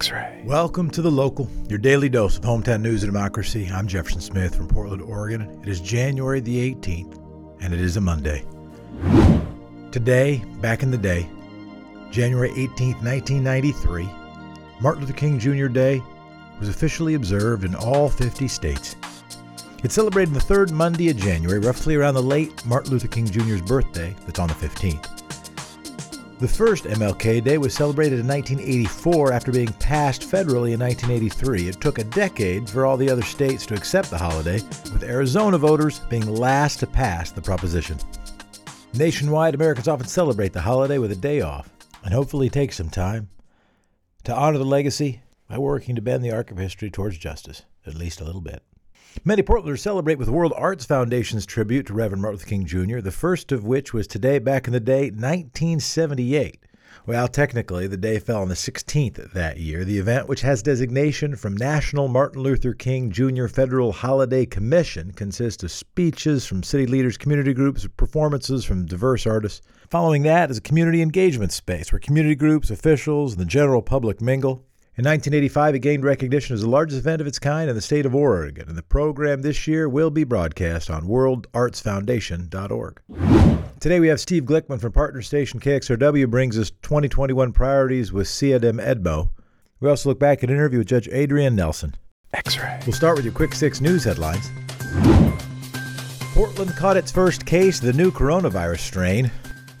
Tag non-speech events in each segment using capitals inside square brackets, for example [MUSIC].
X-ray. Welcome to the local, your daily dose of hometown news and democracy. I'm Jefferson Smith from Portland, Oregon. It is January the 18th, and it is a Monday. Today, back in the day, January 18th, 1993, Martin Luther King Jr. Day was officially observed in all 50 states. It's celebrated the third Monday of January, roughly around the late Martin Luther King Jr.'s birthday, that's on the 15th. The first MLK Day was celebrated in 1984 after being passed federally in 1983. It took a decade for all the other states to accept the holiday, with Arizona voters being last to pass the proposition. Nationwide, Americans often celebrate the holiday with a day off and hopefully take some time to honor the legacy by working to bend the arc of history towards justice, at least a little bit. Many Portlanders celebrate with World Arts Foundation's tribute to Reverend Martin Luther King Jr., the first of which was today, back in the day, 1978. Well, technically, the day fell on the 16th that year. The event, which has designation from National Martin Luther King Jr. Federal Holiday Commission, consists of speeches from city leaders, community groups, performances from diverse artists. Following that is a community engagement space where community groups, officials, and the general public mingle. In 1985, it gained recognition as the largest event of its kind in the state of Oregon, and the program this year will be broadcast on worldartsfoundation.org. Today we have Steve Glickman from partner station KXRW brings us 2021 priorities with Se-Ah-Dom Edmo. We also look back at an interview with Judge Adrienne Nelson. X-ray. We'll start with your quick six news headlines. Portland caught its first case of the new coronavirus strain.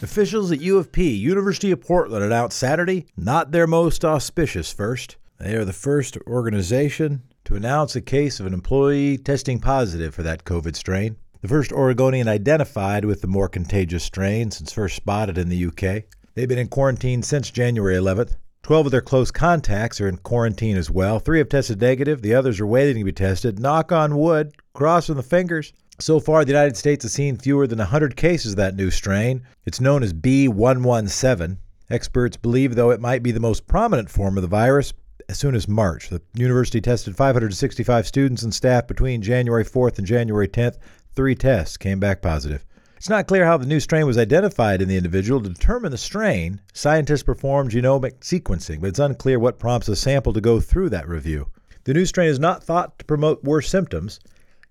Officials at U of P, University of Portland, announced Saturday not their most auspicious first. They are the first organization to announce a case of an employee testing positive for that COVID strain. The first Oregonian identified with the more contagious strain since first spotted in the UK. They've been in quarantine since January 11th. 12 of their close contacts are in quarantine as well. Three have tested negative, the others are waiting to be tested. Knock on wood, crossing the fingers. So far, the United States has seen fewer than 100 cases of that new strain. It's known as B117. Experts believe, though, it might be the most prominent form of the virus as soon as March. The university tested 565 students and staff between January 4th and January 10th. Three tests came back positive. It's not clear how the new strain was identified in the individual. To determine the strain, scientists performed genomic sequencing, but it's unclear what prompts a sample to go through that review. The new strain is not thought to promote worse symptoms.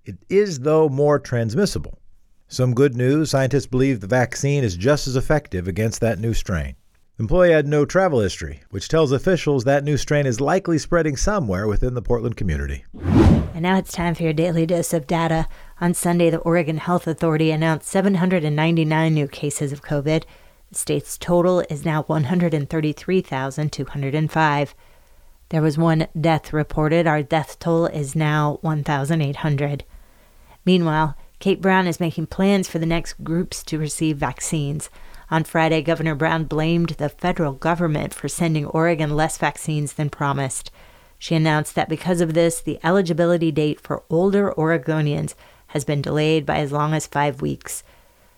It is, though, more transmissible. Some good news scientists believe the vaccine is just as effective against that new strain. Employee had no travel history, which tells officials that new strain is likely spreading somewhere within the Portland community. And now it's time for your daily dose of data. On Sunday, the Oregon Health Authority announced 799 new cases of COVID. The state's total is now 133,205. There was one death reported. Our death toll is now 1,800. Meanwhile, Kate Brown is making plans for the next groups to receive vaccines. On Friday, Governor Brown blamed the federal government for sending Oregon less vaccines than promised. She announced that because of this, the eligibility date for older Oregonians has been delayed by as long as five weeks.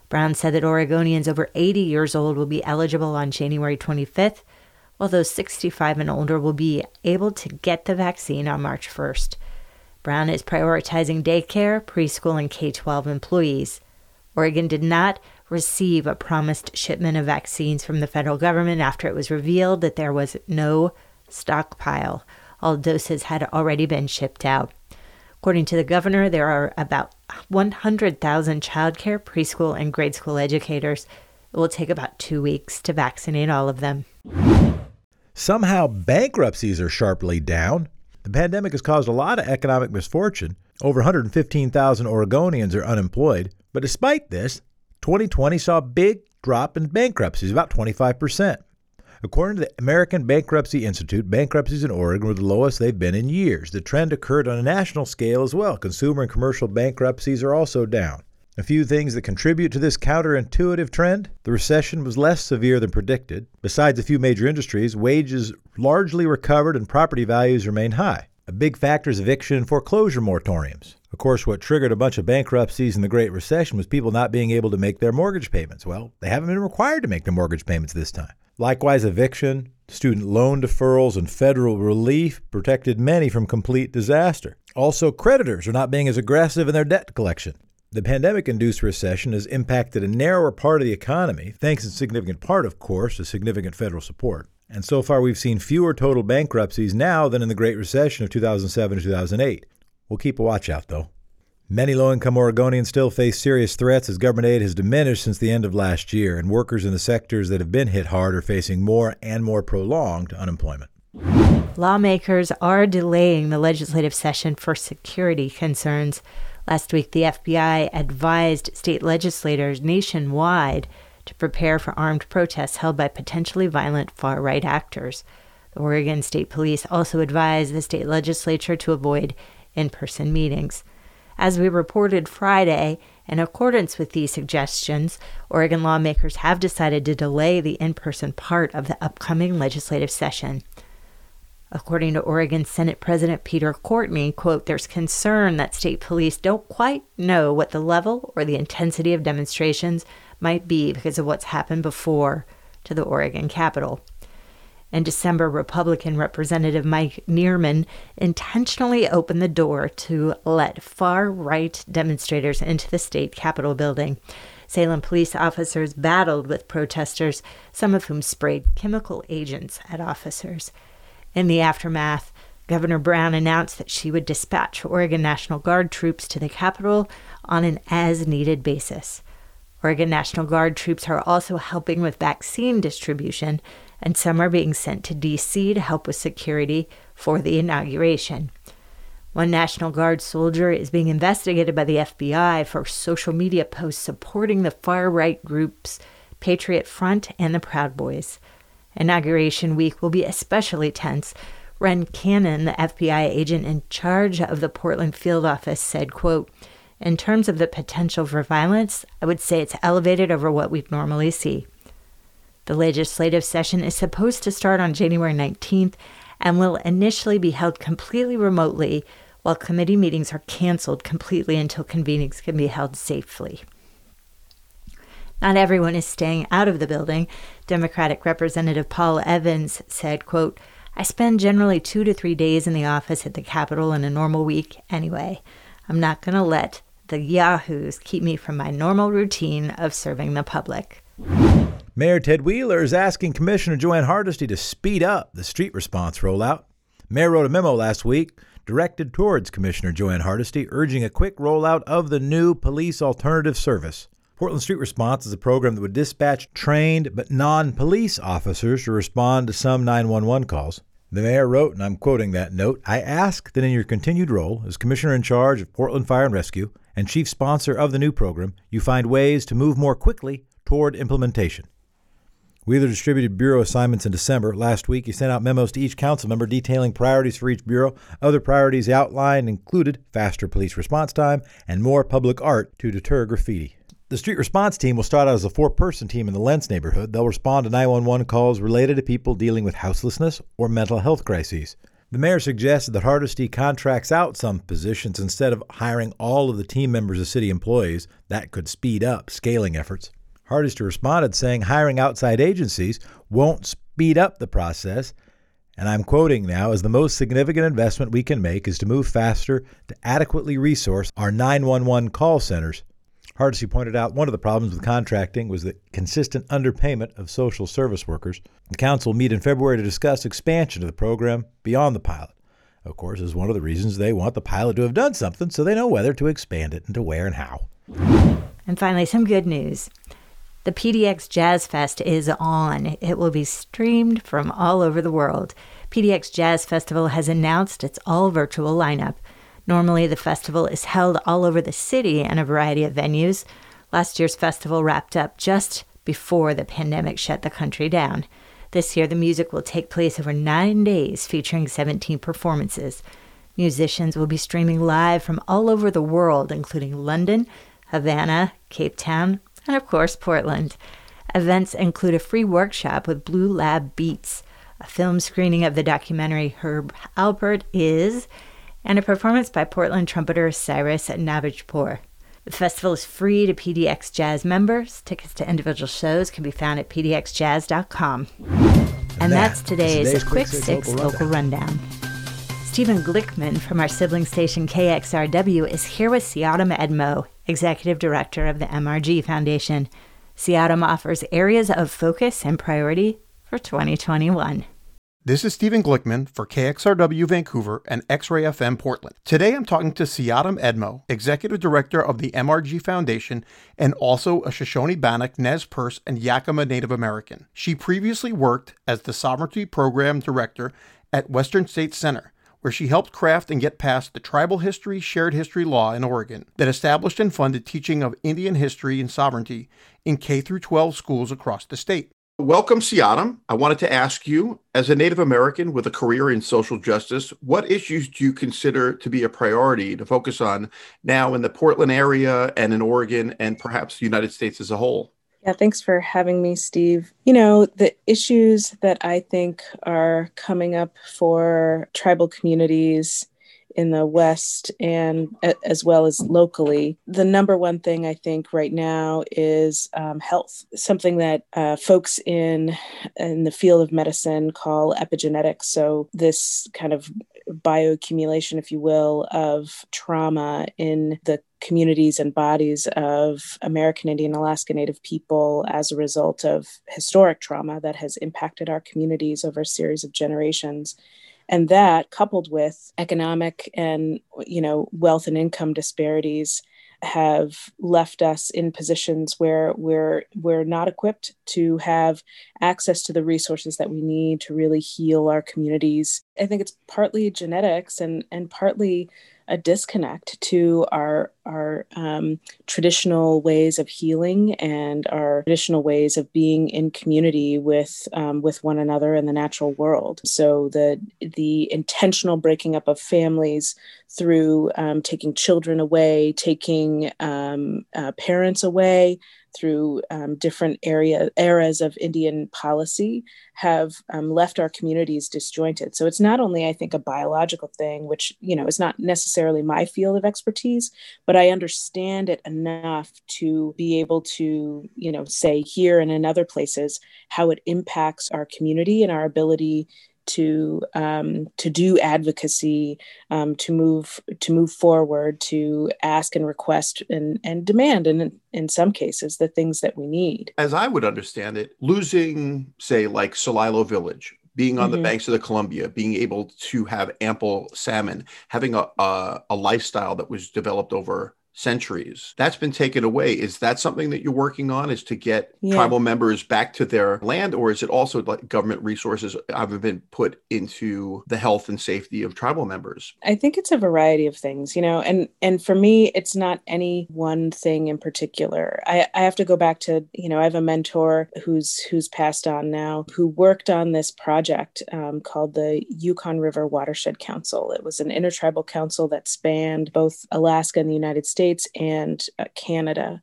Brown said that Oregonians over 80 years old will be eligible on January 25th, while those 65 and older will be able to get the vaccine on March 1st. Brown is prioritizing daycare, preschool, and K 12 employees. Oregon did not receive a promised shipment of vaccines from the federal government after it was revealed that there was no stockpile. All doses had already been shipped out. According to the governor, there are about 100,000 childcare, preschool, and grade school educators. It will take about two weeks to vaccinate all of them. Somehow, bankruptcies are sharply down. The pandemic has caused a lot of economic misfortune. Over 115,000 Oregonians are unemployed. But despite this, 2020 saw a big drop in bankruptcies, about 25%. According to the American Bankruptcy Institute, bankruptcies in Oregon were the lowest they've been in years. The trend occurred on a national scale as well. Consumer and commercial bankruptcies are also down. A few things that contribute to this counterintuitive trend the recession was less severe than predicted. Besides a few major industries, wages largely recovered and property values remain high. A big factor is eviction and foreclosure moratoriums. Of course, what triggered a bunch of bankruptcies in the Great Recession was people not being able to make their mortgage payments. Well, they haven't been required to make their mortgage payments this time. Likewise, eviction, student loan deferrals, and federal relief protected many from complete disaster. Also, creditors are not being as aggressive in their debt collection. The pandemic induced recession has impacted a narrower part of the economy, thanks in significant part, of course, to significant federal support. And so far, we've seen fewer total bankruptcies now than in the Great Recession of 2007 to 2008. We'll keep a watch out, though. Many low income Oregonians still face serious threats as government aid has diminished since the end of last year, and workers in the sectors that have been hit hard are facing more and more prolonged unemployment. Lawmakers are delaying the legislative session for security concerns. Last week, the FBI advised state legislators nationwide to prepare for armed protests held by potentially violent far right actors. The Oregon State Police also advised the state legislature to avoid in person meetings. As we reported Friday, in accordance with these suggestions, Oregon lawmakers have decided to delay the in person part of the upcoming legislative session. According to Oregon Senate President Peter Courtney, quote, there's concern that state police don't quite know what the level or the intensity of demonstrations might be because of what's happened before to the Oregon Capitol. In December, Republican Representative Mike Nearman intentionally opened the door to let far right demonstrators into the state capitol building. Salem police officers battled with protesters, some of whom sprayed chemical agents at officers. In the aftermath, Governor Brown announced that she would dispatch Oregon National Guard troops to the Capitol on an as needed basis. Oregon National Guard troops are also helping with vaccine distribution and some are being sent to D.C. to help with security for the inauguration. One National Guard soldier is being investigated by the FBI for social media posts supporting the far right groups Patriot Front and the Proud Boys. Inauguration week will be especially tense. Renn Cannon, the FBI agent in charge of the Portland field office, said, quote, in terms of the potential for violence, I would say it's elevated over what we'd normally see. The legislative session is supposed to start on January 19th and will initially be held completely remotely, while committee meetings are canceled completely until convenings can be held safely. Not everyone is staying out of the building. Democratic Representative Paul Evans said, quote, I spend generally two to three days in the office at the Capitol in a normal week anyway. I'm not going to let the yahoos keep me from my normal routine of serving the public. Mayor Ted Wheeler is asking Commissioner Jo Ann Hardesty to speed up the street response rollout. Mayor wrote a memo last week directed towards Commissioner Jo Ann Hardesty, urging a quick rollout of the new police alternative service. Portland Street Response is a program that would dispatch trained but non police officers to respond to some 911 calls. The mayor wrote, and I'm quoting that note I ask that in your continued role as Commissioner in charge of Portland Fire and Rescue and chief sponsor of the new program, you find ways to move more quickly toward implementation. Wheeler distributed bureau assignments in December. Last week, he sent out memos to each council member detailing priorities for each bureau. Other priorities outlined included faster police response time and more public art to deter graffiti. The street response team will start out as a four person team in the Lents neighborhood. They'll respond to 911 calls related to people dealing with houselessness or mental health crises. The mayor suggested that Hardesty contracts out some positions instead of hiring all of the team members as city employees. That could speed up scaling efforts. Hardesty responded saying hiring outside agencies won't speed up the process. And I'm quoting now as the most significant investment we can make is to move faster to adequately resource our 911 call centers. Hardesty pointed out one of the problems with contracting was the consistent underpayment of social service workers. The council will meet in February to discuss expansion of the program beyond the pilot. Of course, is one of the reasons they want the pilot to have done something so they know whether to expand it and to where and how. And finally, some good news. The PDX Jazz Fest is on. It will be streamed from all over the world. PDX Jazz Festival has announced its all virtual lineup. Normally, the festival is held all over the city in a variety of venues. Last year's festival wrapped up just before the pandemic shut the country down. This year, the music will take place over nine days, featuring 17 performances. Musicians will be streaming live from all over the world, including London, Havana, Cape Town, and of course, Portland. Events include a free workshop with Blue Lab Beats, a film screening of the documentary Herb Alpert Is, and a performance by Portland trumpeter Cyrus Nabipoor. The festival is free to PDX Jazz members. Tickets to individual shows can be found at pdxjazz.com. And, and that's today's, today's Quick Six, Six local, local rundown. rundown. Stephen Glickman from our sibling station KXRW is here with Se-Ah-Dom Edmo, Executive Director of the MRG Foundation. Se-Ah-Dom offers areas of focus and priority for 2021. This is Stephen Glickman for KXRW Vancouver and X-Ray FM Portland. Today I'm talking to Se-Ah-Dom Edmo, Executive Director of the MRG Foundation and also a Shoshone Bannock, Nez Perce, and Yakima Native American. She previously worked as the Sovereignty Program Director at Western States Center, where she helped craft and get passed the Tribal History Shared History Law in Oregon that established and funded teaching of Indian history and sovereignty in K 12 schools across the state. Welcome, Se-Ah-Dom. I wanted to ask you, as a Native American with a career in social justice, what issues do you consider to be a priority to focus on now in the Portland area and in Oregon and perhaps the United States as a whole? Yeah, thanks for having me, Steve. You know, the issues that I think are coming up for tribal communities in the West and as well as locally. The number one thing I think right now is um, health, something that uh, folks in in the field of medicine call epigenetics. So this kind of bioaccumulation, if you will, of trauma in the communities and bodies of American Indian Alaska Native people as a result of historic trauma that has impacted our communities over a series of generations and that coupled with economic and you know wealth and income disparities have left us in positions where we're we're not equipped to have access to the resources that we need to really heal our communities. I think it's partly genetics and and partly a disconnect to our our um, traditional ways of healing and our traditional ways of being in community with um, with one another in the natural world. So the the intentional breaking up of families through um, taking children away, taking um, uh, parents away, through um, different area eras of Indian policy have um, left our communities disjointed. So it's not only, I think, a biological thing, which you know is not necessarily my field of expertise, but I understand it enough to be able to, you know, say here and in other places how it impacts our community and our ability to um, to do advocacy, um, to move to move forward, to ask and request and and demand, and in, in some cases, the things that we need. As I would understand it, losing, say, like Celilo Village, being on mm-hmm. the banks of the Columbia, being able to have ample salmon, having a, a, a lifestyle that was developed over centuries. That's been taken away. Is that something that you're working on? Is to get yeah. tribal members back to their land, or is it also like government resources have been put into the health and safety of tribal members? I think it's a variety of things, you know, and and for me, it's not any one thing in particular. I, I have to go back to, you know, I have a mentor who's who's passed on now, who worked on this project um, called the Yukon River Watershed Council. It was an intertribal council that spanned both Alaska and the United States States and uh, Canada.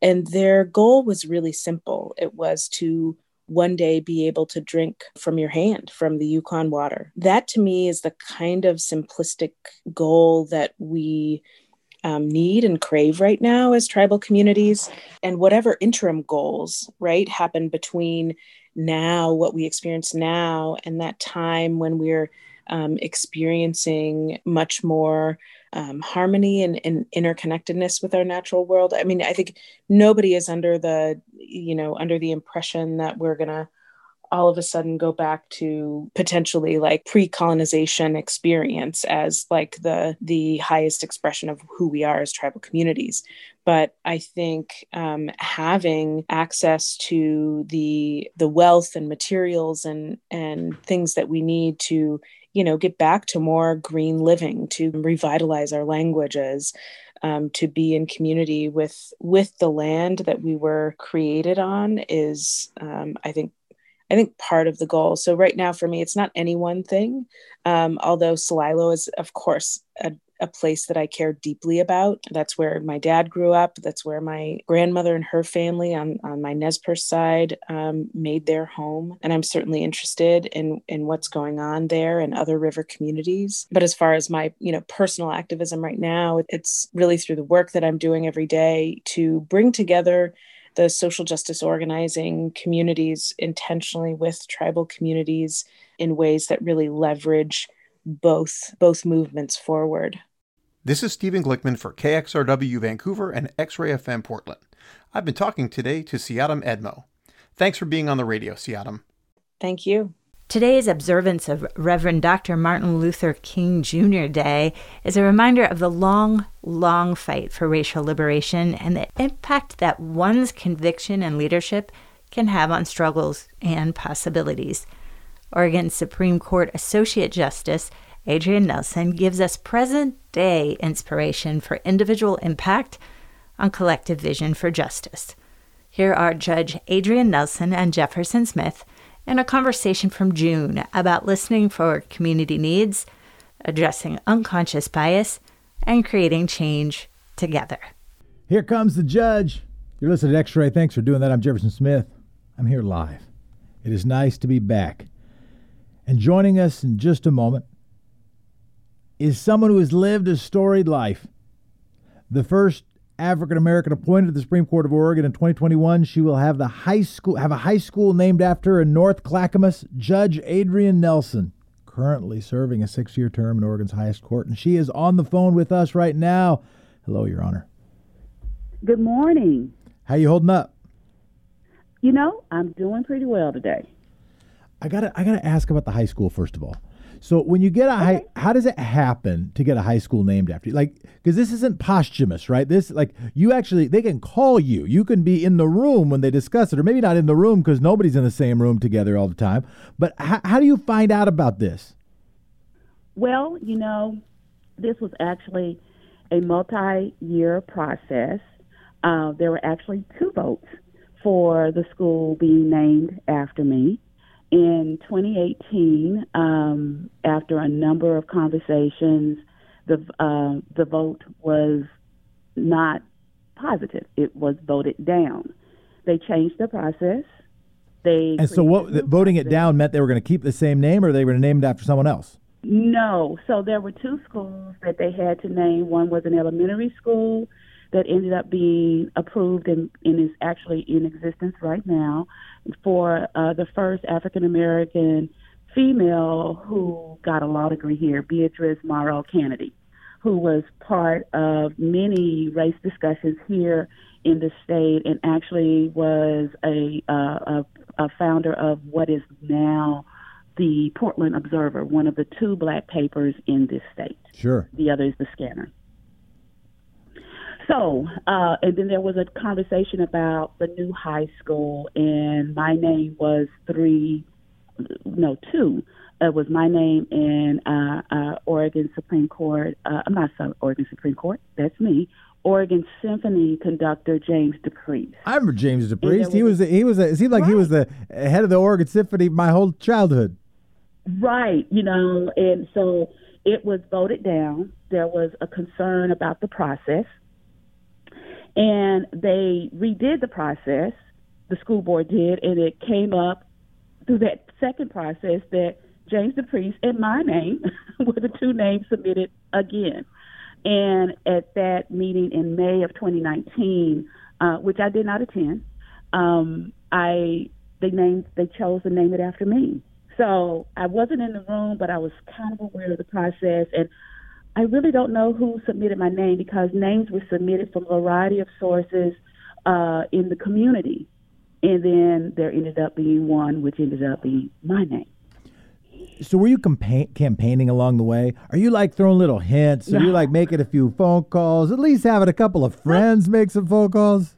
And their goal was really simple it was to one day be able to drink from your hand from the Yukon water. That to me is the kind of simplistic goal that we um, need and crave right now as tribal communities. And whatever interim goals, right, happen between now, what we experience now, and that time when we're um, experiencing much more um, harmony and, and, interconnectedness with our natural world. I mean, I think nobody is under the, you know, under the impression that we're going to all of a sudden go back to potentially like pre-colonization experience as like the the highest expression of who we are as tribal communities but i think um, having access to the the wealth and materials and and things that we need to you know get back to more green living to revitalize our languages um, to be in community with with the land that we were created on is um, i think I think part of the goal. So right now for me, it's not any one thing. Um, although Celilo is, of course, a a place that I care deeply about. That's where my dad grew up. That's where my grandmother and her family on, on my Nez Perce side um, made their home. And I'm certainly interested in, in what's going on there and other river communities. But as far as my, you know, personal activism right now, it's really through the work that I'm doing every day to bring together the social justice organizing communities intentionally with tribal communities in ways that really leverage both both movements forward. This is Stephen Glickman for KXRW Vancouver and X-Ray FM Portland. I've been talking today to Se-Ah-Dom Edmo. Thanks for being on the radio, Se-Ah-Dom. Thank you. Today's observance of Reverend Dr. Martin Luther King Jr. Day is a reminder of the long, long fight for racial liberation and the impact that one's conviction and leadership can have on struggles and possibilities. Oregon Supreme Court Associate Justice Adrienne Nelson gives us present day inspiration for individual impact on collective vision for justice. Here are Judge Adrienne Nelson and Jefferson Smith in a conversation from June about listening for community needs, addressing unconscious bias, and creating change together. Here comes the judge. You're listening to X Ray. Thanks for doing that. I'm Jefferson Smith. I'm here live. It is nice to be back. And joining us in just a moment is someone who has lived a storied life. The first African American appointed to the Supreme Court of Oregon in 2021. She will have the high school have a high school named after her in North Clackamas. Judge Adrienne Nelson, currently serving a six-year term in Oregon's highest court, and she is on the phone with us right now. Hello, Your Honor. Good morning. How you holding up? You know, I'm doing pretty well today. I gotta I gotta ask about the high school first of all. So when you get a high, how does it happen to get a high school named after you? Like, because this isn't posthumous, right? This like you actually they can call you. You can be in the room when they discuss it, or maybe not in the room because nobody's in the same room together all the time. But how, how do you find out about this? Well, you know, this was actually a multi-year process. Uh, there were actually two votes for the school being named after me in 2018, um, after a number of conversations, the uh, the vote was not positive. It was voted down. They changed the process. They and so, what voting it down meant they were going to keep the same name, or they were named after someone else. No. So there were two schools that they had to name. One was an elementary school that ended up being approved and, and is actually in existence right now for uh, the first African American female who got a law degree here, Beatrice Morrow Cannady, who was part of many race discussions here in the state and actually was a, uh, a, a founder of what is now the Portland Observer, one of the two black papers in this state. Sure. The other is the Skanner. So, uh, and then there was a conversation about the new high school, and my name was three, no, two. It was my name in uh, uh, Oregon Supreme Court. Uh, I'm not sorry, Oregon Supreme Court. That's me. Oregon Symphony conductor James DePriest. I remember James DePriest. He was he was a, it seemed like right. he was the head of the Oregon Symphony my whole childhood. Right, you know, and so it was voted down. There was a concern about the process. And they redid the process, the school board did, and it came up through that second process that James DePriest and my name [LAUGHS] were the two names submitted again. And at that meeting in May of 2019, uh, which I did not attend, um, I they named they chose to name it after me. So I wasn't in the room, but I was kind of aware of the process, and I really don't know who submitted my name because names were submitted from a variety of sources uh, in the community. And then there ended up being one which ended up being my name. So were you campa- campaigning along the way? Are you like throwing little hints? Are you like [LAUGHS] making a few phone calls? At least having a couple of friends [LAUGHS] make some phone calls?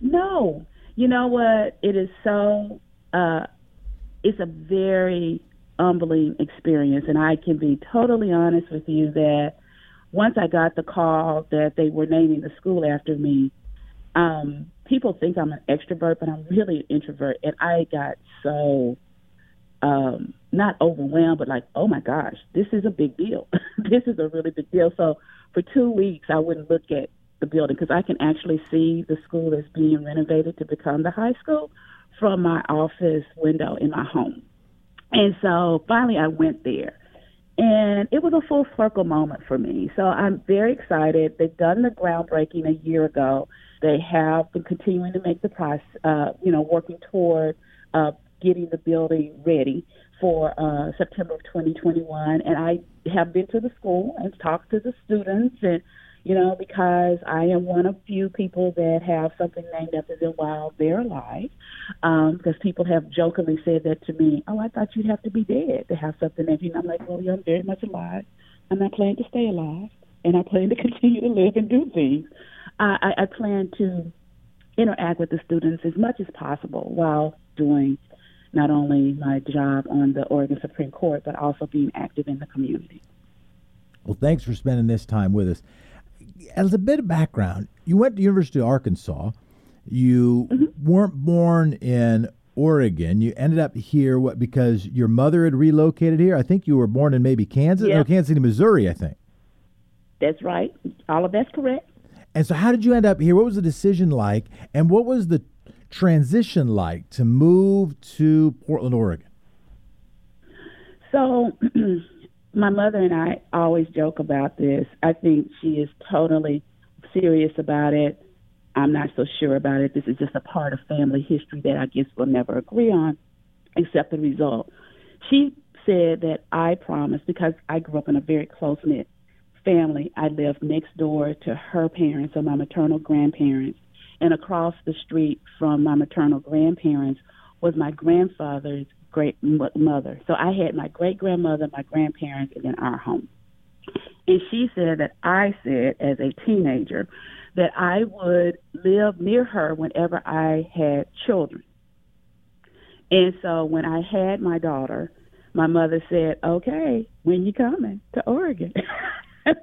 No. You know what? It is so uh, it's a very humbling experience. And I can be totally honest with you that once I got the call that they were naming the school after me, um, people think I'm an extrovert, but I'm really an introvert. And I got so um, not overwhelmed, but like, oh my gosh, this is a big deal. [LAUGHS] this is a really big deal. So for two weeks, I wouldn't look at the building because I can actually see the school that's being renovated to become the high school from my office window in my home. And so finally I went there. And it was a full circle moment for me. So I'm very excited. They've done the groundbreaking a year ago. They have been continuing to make the process, uh, you know, working toward uh, getting the building ready for uh, September of 2021. And I have been to the school and talked to the students and you know, because I am one of few people that have something named after them while they're alive. Um, because people have jokingly said that to me, oh, I thought you'd have to be dead to have something named you. And I'm like, well, yeah, I'm very much alive. And I plan to stay alive, and I plan to [LAUGHS] continue to live and do things. I, I, I plan to interact with the students as much as possible while doing not only my job on the Oregon Supreme Court, but also being active in the community. Well, thanks for spending this time with us. As a bit of background, you went to University of Arkansas. You mm-hmm. weren't born in Oregon. You ended up here what because your mother had relocated here. I think you were born in maybe Kansas, yeah. no, Kansas City, Missouri. I think. That's right. All of that's correct. And so, how did you end up here? What was the decision like, and what was the transition like to move to Portland, Oregon? So, [CLEARS THROAT] my mother and I always joke about this. I think she is totally serious about it. I'm not so sure about it. This is just a part of family history that I guess we'll never agree on, except the result. She said that I promised because I grew up in a very close knit family. I lived next door to her parents or my maternal grandparents, and across the street from my maternal grandparents was my grandfather's great mother. So I had my great grandmother, my grandparents, and then our home. And she said that I said as a teenager that I would live near her whenever I had children. And so when I had my daughter, my mother said, "Okay, when you coming to Oregon?" [LAUGHS]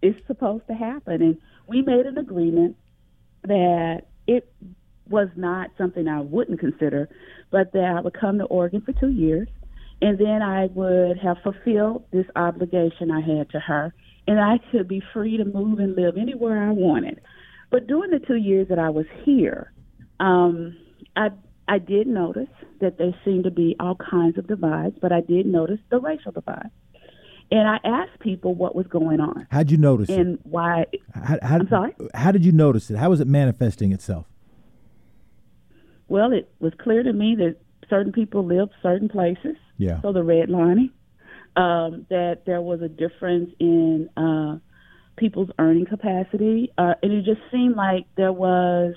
it's supposed to happen. And we made an agreement that it was not something I wouldn't consider, but that I would come to Oregon for two years, and then I would have fulfilled this obligation I had to her, and I could be free to move and live anywhere I wanted. But during the two years that I was here, um, I I did notice that there seemed to be all kinds of divides, but I did notice the racial divide. And I asked people what was going on. How'd you notice and it? And why? How, how, I'm sorry. How did you notice it? How was it manifesting itself? Well, it was clear to me that certain people lived certain places. Yeah. So the redlining, um, that there was a difference in uh, people's earning capacity, uh, and it just seemed like there was,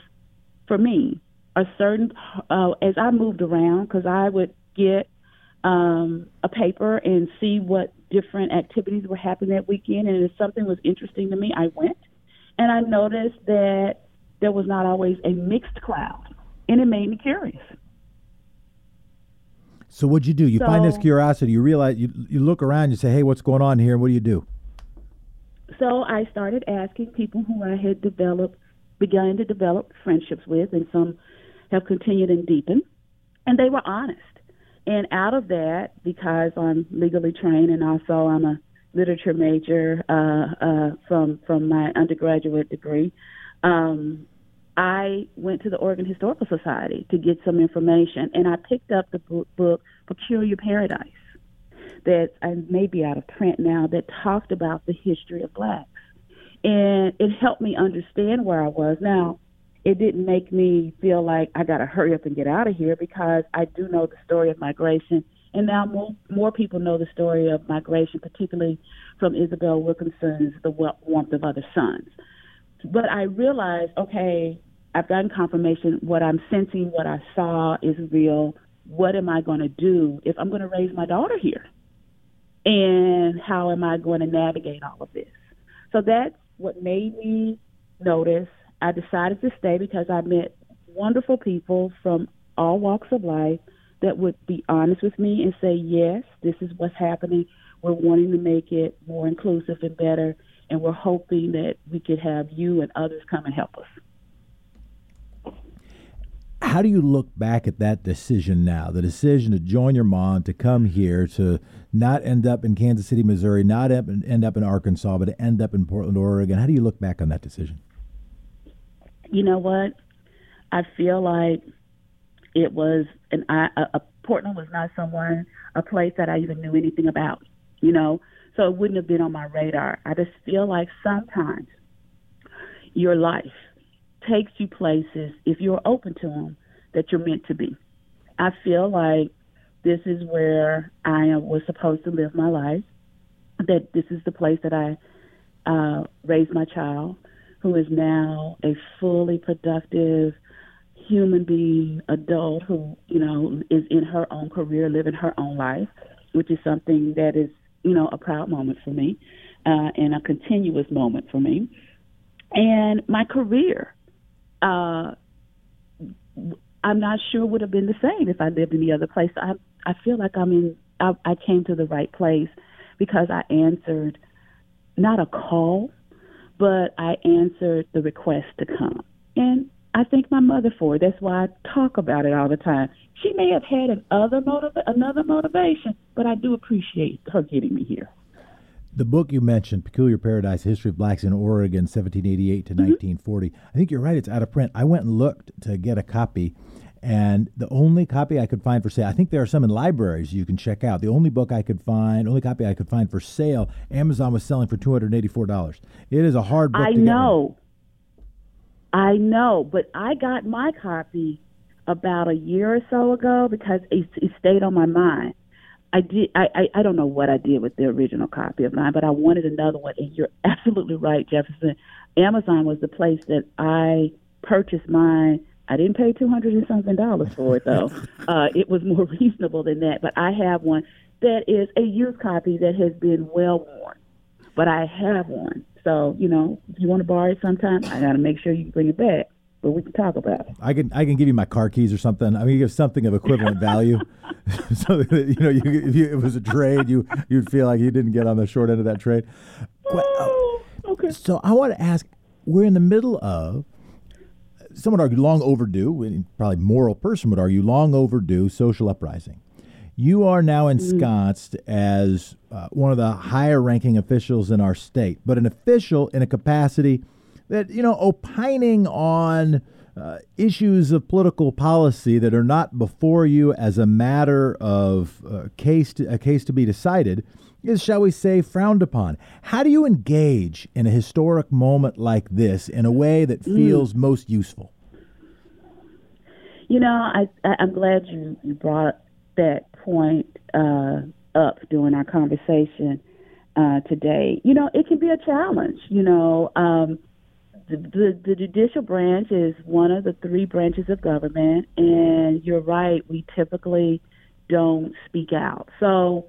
for me, a certain. Uh, as I moved around, because I would get um, a paper and see what different activities were happening that weekend. And if something was interesting to me, I went. And I noticed that there was not always a mixed crowd. And it made me curious. So what'd you do? You so, find this curiosity. You realize you you look around. You say, "Hey, what's going on here?" What do you do? So I started asking people who I had developed, begun to develop friendships with, and some have continued and deepened, and they were honest. And out of that, because I'm legally trained and also I'm a literature major uh, uh, from from my undergraduate degree, um, I went to the Oregon Historical Society to get some information, and I picked up the book, book Peculiar Paradise that I may be out of print now that talked about the history of blacks, and it helped me understand where I was now it didn't make me feel like I got to hurry up and get out of here because I do know the story of migration. And now more, more people know the story of migration, particularly from Isabel Wilkerson's The Warmth of Other Suns. But I realized, okay, I've gotten confirmation. What I'm sensing, what I saw is real. What am I going to do if I'm going to raise my daughter here? And how am I going to navigate all of this? So that's what made me notice I decided to stay because I met wonderful people from all walks of life that would be honest with me and say, yes, this is what's happening. We're wanting to make it more inclusive and better, and we're hoping that we could have you and others come and help us. How do you look back at that decision now? The decision to join your mom, to come here, to not end up in Kansas City, Missouri, not end up in Arkansas, but to end up in Portland, Oregon. How do you look back on that decision? you know what? I feel like it was an I, a, a Portland was not someone a place that I even knew anything about, you know. So it wouldn't have been on my radar. I just feel like sometimes your life takes you places if you're open to them that you're meant to be. I feel like this is where I was supposed to live my life. That this is the place that I uh, raised my child, who is now a fully productive human being, adult who, you know, is in her own career, living her own life, which is something that is, you know, a proud moment for me uh, and a continuous moment for me. And my career, uh, I'm not sure would have been the same if I lived in the other place. I I feel like I'm in. I, I came to the right place because I answered not a call, but I answered the request to come. And I thank my mother for it. That's why I talk about it all the time. She may have had another motiv- another motivation, but I do appreciate her getting me here. The book you mentioned, Peculiar Paradise: History of Blacks in Oregon, 1788 to mm-hmm. 1940. I think you're right; it's out of print. I went and looked to get a copy, and the only copy I could find for sale, I think there are some in libraries you can check out. The only book I could find, only copy I could find for sale, Amazon was selling for two hundred eighty-four dollars. It is a hard book. I know, I know, but I got my copy about a year or so ago because it, it stayed on my mind. I did. I, I I don't know what I did with the original copy of mine, but I wanted another one. And you're [LAUGHS] absolutely right, Jefferson. Amazon was the place that I purchased mine I didn't pay two hundred and something dollars for it though. [LAUGHS] uh, it was more [LAUGHS] reasonable than that. But I have one that is a used copy that has been well worn. But I have one. So, you know, if you want to borrow it sometime, I gotta make sure you bring it back. But we can talk about it. I can I can give you my car keys or something. I mean, you give something of equivalent value, [LAUGHS] so that you know, you, if you, it was a trade, you you'd feel like you didn't get on the short end of that trade. Oh, okay. So I want to ask: We're in the middle of some would argue long overdue, probably moral person would argue long overdue social uprising. You are now mm-hmm. ensconced as uh, one of the higher ranking officials in our state, but an official in a capacity that, you know, opining on uh, issues of political policy that are not before you as a matter of uh, case to, a case to be decided is, shall we say, frowned upon. How do you engage in a historic moment like this in a way that mm. feels mm. most useful? You know, I, I am glad you you brought that point uh, up during our conversation uh, today. You know, it can be a challenge. You know, um, the, the the judicial branch is one of the three branches of government, and you're right. We typically don't speak out. So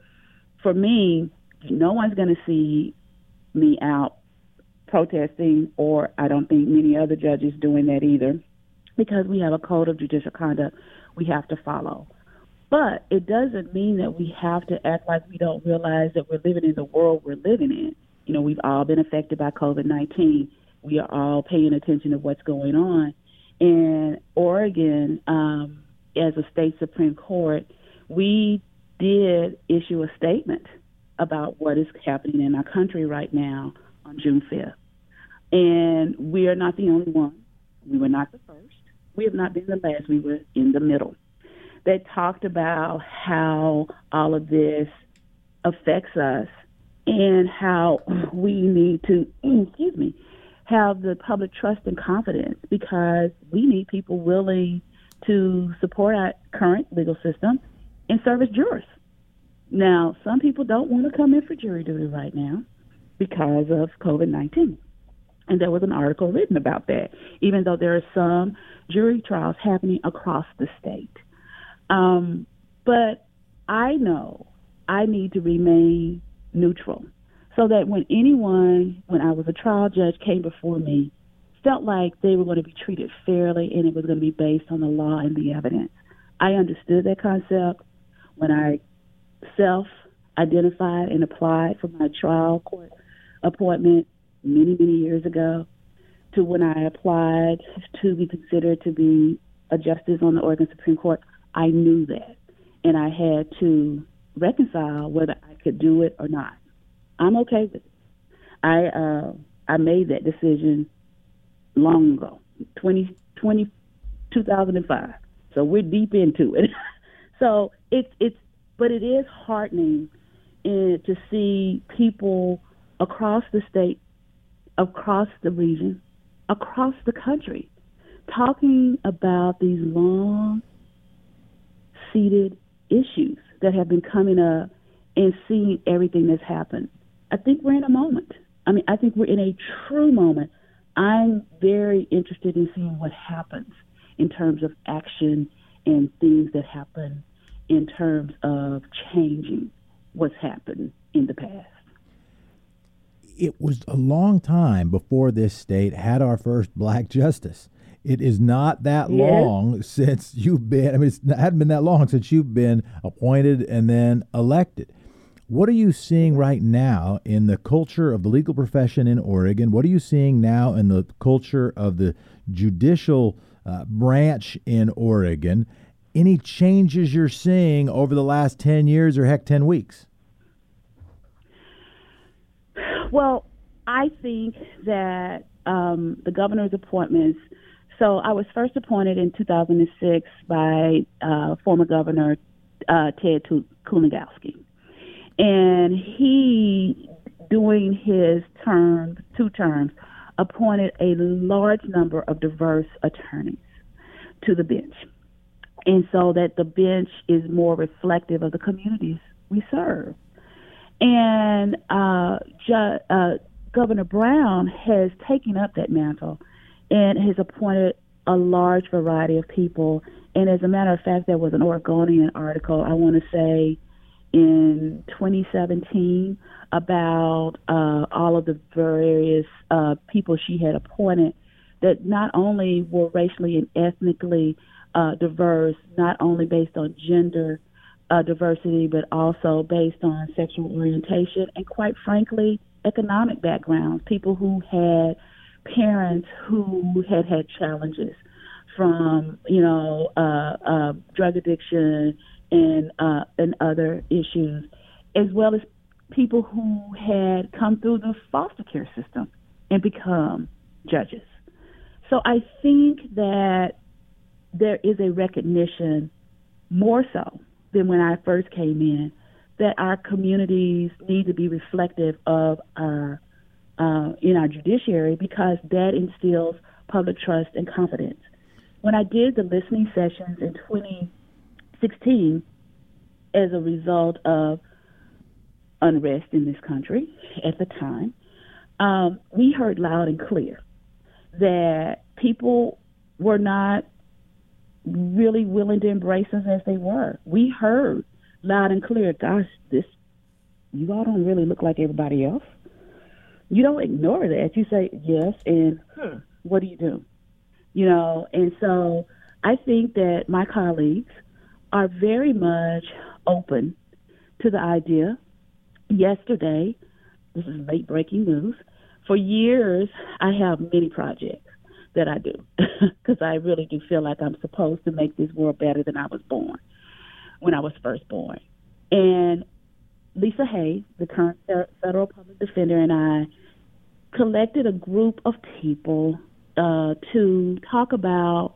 for me, no one's going to see me out protesting, or I don't think many other judges doing that either, because we have a code of judicial conduct we have to follow. But it doesn't mean that we have to act like we don't realize that we're living in the world we're living in. You know, we've all been affected by COVID 19. We are all paying attention to what's going on. And Oregon, um, as a state Supreme Court, we did issue a statement about what is happening in our country right now on June 5th. And we are not the only one. We were not the first. We have not been the last. We were in the middle. They talked about how all of this affects us and how we need to, [CLEARS THROAT] excuse me, have the public trust and confidence because we need people willing to support our current legal system and serve as jurors. Now, some people don't want to come in for jury duty right now because of COVID 19. And there was an article written about that, even though there are some jury trials happening across the state. Um, but I know I need to remain neutral so that when anyone, when I was a trial judge, came before me, felt like they were going to be treated fairly and it was going to be based on the law and the evidence. I understood that concept when I self identified and applied for my trial court appointment many, many years ago to when I applied to be considered to be a justice on the Oregon Supreme Court. I knew that. And I had to reconcile whether I could do it or not. I'm okay with it. I uh, I made that decision long ago, 20, 20, 2005. So we're deep into it. [LAUGHS] so it's it's but it is heartening in, to see people across the state, across the region, across the country, talking about these long seated issues that have been coming up and seeing everything that's happened. I think we're in a moment. I mean, I think we're in a true moment. I'm very interested in seeing what happens in terms of action and things that happen in terms of changing what's happened in the past. It was a long time before this state had our first black [LAUGHS] justice. It is not that yes. long since you've been, I mean, it hadn't been that long since you've been appointed and then elected. What are you seeing right now in the culture of the legal profession in Oregon? What are you seeing now in the culture of the judicial uh, branch in Oregon? Any changes you're seeing over the last 10 years or heck, 10 weeks? Well, I think that um, the governor's appointments. So I was first appointed in 2006 by uh, former Governor uh, Ted Kulongoski and he, during his term, two terms, appointed a large number of diverse attorneys to the bench. And so that the bench is more reflective of the communities we serve. And uh, Ju- uh, Governor Brown has taken up that mantle and has appointed a large variety of people. And as a matter of fact, there was an Oregonian article, I want to say in 2017 about uh, all of the various uh, people she had appointed that not only were racially and ethnically uh, diverse, not only based on gender uh, diversity, but also based on sexual orientation and, quite frankly, economic backgrounds. People who had parents who had had challenges from, you know, uh, uh, drug addiction and uh, and other issues, as well as people who had come through the foster care system and become judges. So I think that there is a recognition more so than when I first came in that our communities need to be reflective of our uh, in our judiciary because that instills public trust and confidence. When I did the listening sessions in 20 16 as a result of unrest in this country at the time, um, we heard loud and clear that people were not really willing to embrace us as they were. We heard loud and clear, gosh, this you all don't really look like everybody else. You don't ignore that. You say yes, and hmm, what do you do? You know, and so I think that my colleagues are very much open to the idea. Yesterday, this is late breaking news. For years, I have many projects that I do [LAUGHS] because I really do feel like I'm supposed to make this world better than I was born when I was first born. And Lisa Hayes, the current federal public defender, and I collected a group of people uh, to talk about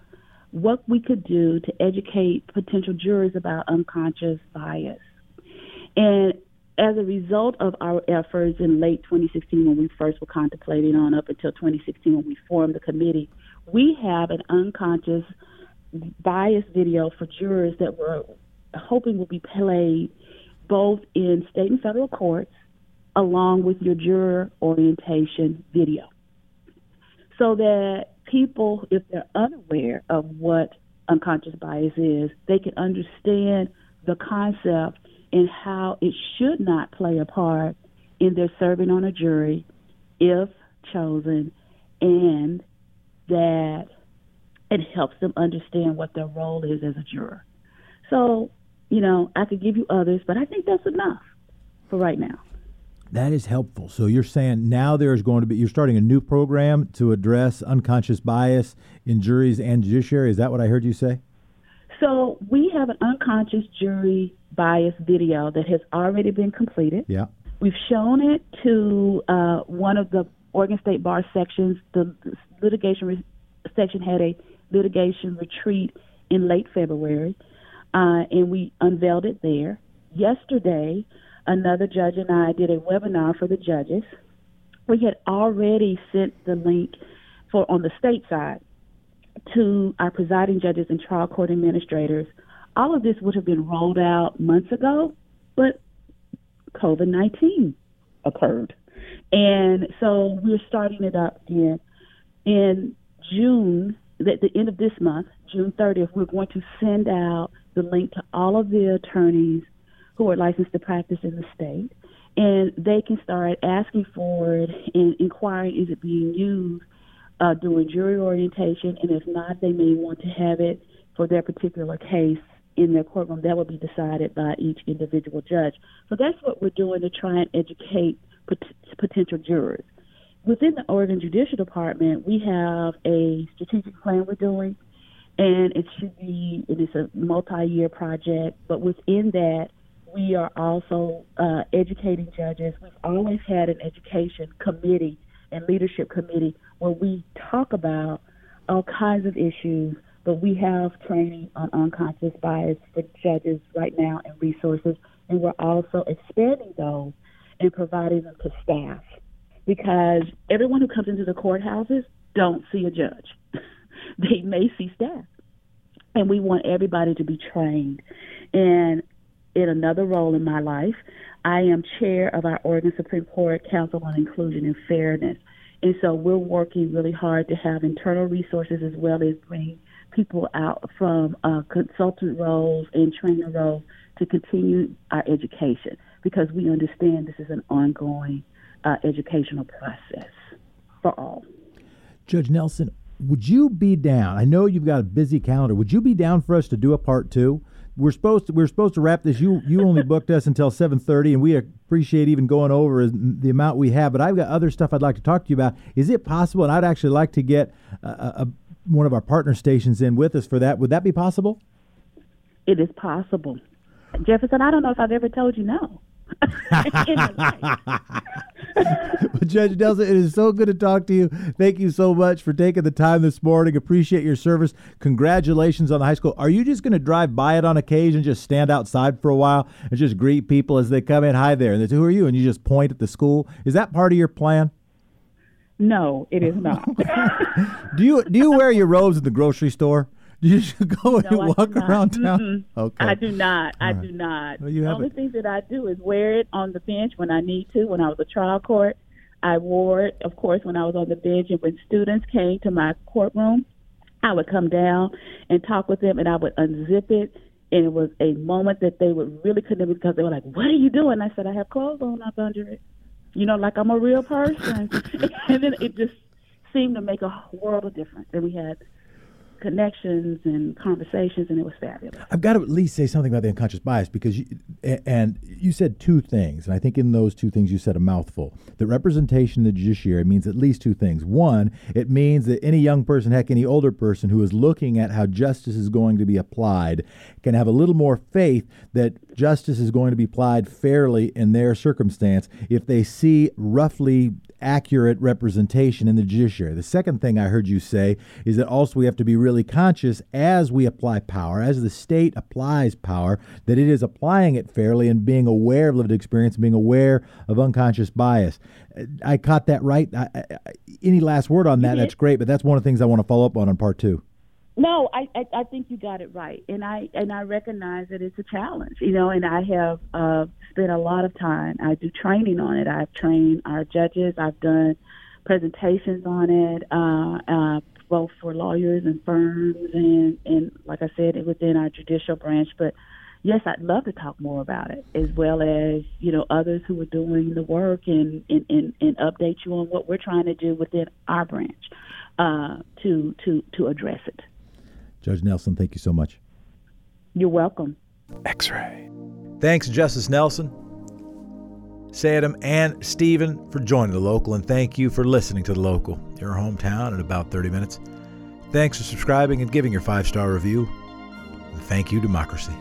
what we could do to educate potential jurors about unconscious bias. And as a result of our efforts in late 2016, when we first were contemplating on up until 2016 when we formed the committee, we have an unconscious bias video for jurors that we're hoping will be played both in state and federal courts along with your juror orientation video so that people, if they're unaware of what unconscious bias is, they can understand the concept and how it should not play a part in their serving on a jury if chosen, and that it helps them understand what their role is as a juror. So, you know, I could give you others, but I think that's enough for right now. That is helpful. So you're saying now there's going to be you're starting a new program to address unconscious bias in juries and judiciary. Is that what I heard you say? So we have an unconscious jury bias video that has already been completed. Yeah. We've shown it to uh, one of the Oregon State Bar sections. The litigation re- section had a litigation retreat in late February, uh, and we unveiled it there. Yesterday, another judge and I did a webinar for the judges. We had already sent the link for on the state side to our presiding judges and trial court administrators. All of this would have been rolled out months ago, but COVID 19 occurred. And so we're starting it up again. In June, at the end of this month, June 30th, we're going to send out the link to all of the attorneys who are licensed to practice in the state. And they can start asking for it and inquiring is it being used uh, during jury orientation. And if not, they may want to have it for their particular case in their courtroom. That will be decided by each individual judge. So that's what we're doing to try and educate pot- potential jurors. Within the Oregon Judicial Department, we have a strategic plan we're doing, and it should be, it is a multi year project, but within that, we are also uh, educating judges. We've always had an education committee and leadership committee where we talk about all kinds of issues, but we have training on unconscious bias for judges right now and resources, and we're also expanding those and providing them to staff because everyone who comes into the courthouses don't see a judge. [LAUGHS] they may see staff. And we want everybody to be trained. And in another role in my life, I am chair of our Oregon Supreme Court Council on Inclusion and Fairness. And so we're working really hard to have internal resources as well as bring people out from uh, consultant roles and trainer roles to continue our education because we understand this is an ongoing uh, educational process for all. Judge Nelson, would you be down? I know you've got a busy calendar. Would you be down for us to do a part two? We're supposed to we're supposed to wrap this. You you only booked us until seven thirty, and we appreciate even going over the amount we have. But I've got other stuff I'd like to talk to you about. Is it possible? And I'd actually like to get a, a, one of our partner stations in with us for that. Would that be possible? It is possible, Jefferson. I don't know if I've ever told you no. Judge Nelson, it is so good to talk to you. Thank you so much for taking the time this morning. Appreciate your service. Congratulations on the high school. Are you just going to drive by it on occasion, just stand outside for a while and just greet people as they come in? Hi there. And they say, Who are you? And you just point at the school. Is that part of your plan? No, it is not. [LAUGHS] do you do you wear your robes at the grocery store? [LAUGHS] You should go and no, walk around town. Mm-mm. Okay. I do not. All I right. do not. Well, the only it. thing that I do is wear it on the bench when I need to. When I was a trial court, I wore it, of course, when I was on the bench, and when students came to my courtroom, I would come down and talk with them, and I would unzip it. And it was a moment that they would really connect because they were like, "What are you doing?" I said, "I have clothes on up under it." You know, like I'm a real person. [LAUGHS] and then it just seemed to make a world of difference. And we had connections and conversations, and it was fabulous. I've got to at least say something about the unconscious bias because you, and you said two things, and I think in those two things you said a mouthful. The representation in the judiciary means at least two things. One, it means that any young person, heck, any older person who is looking at how justice is going to be applied can have a little more faith that justice is going to be applied fairly in their circumstance if they see roughly accurate representation in the judiciary. The second thing I heard you say is that also we have to be really conscious as we apply power, as the state applies power, that it is applying it fairly and being aware of lived experience, being aware of unconscious bias. Uh, I caught that right. I, I, any last word on that? That's great, but that's one of the things I want to follow up on on part two. No, I, I, I think you got it right, and I and I recognize that it's a challenge, you know. And I have uh, spent a lot of time. I do training on it. I've trained our judges. I've done presentations on it, uh, uh, both for lawyers and firms, and and like I said, within our judicial branch. But yes, I'd love to talk more about it, as well as you know others who are doing the work and and and, and update you on what we're trying to do within our branch uh, to to to address it. Judge Nelson, thank you so much. You're welcome. X ray. Thanks, Justice Nelson, Se-Ah-Dom, and Stephen for joining the local, and thank you for listening to the local, your hometown in about 30 minutes. Thanks for subscribing and giving your five star review. And thank you, Democracy.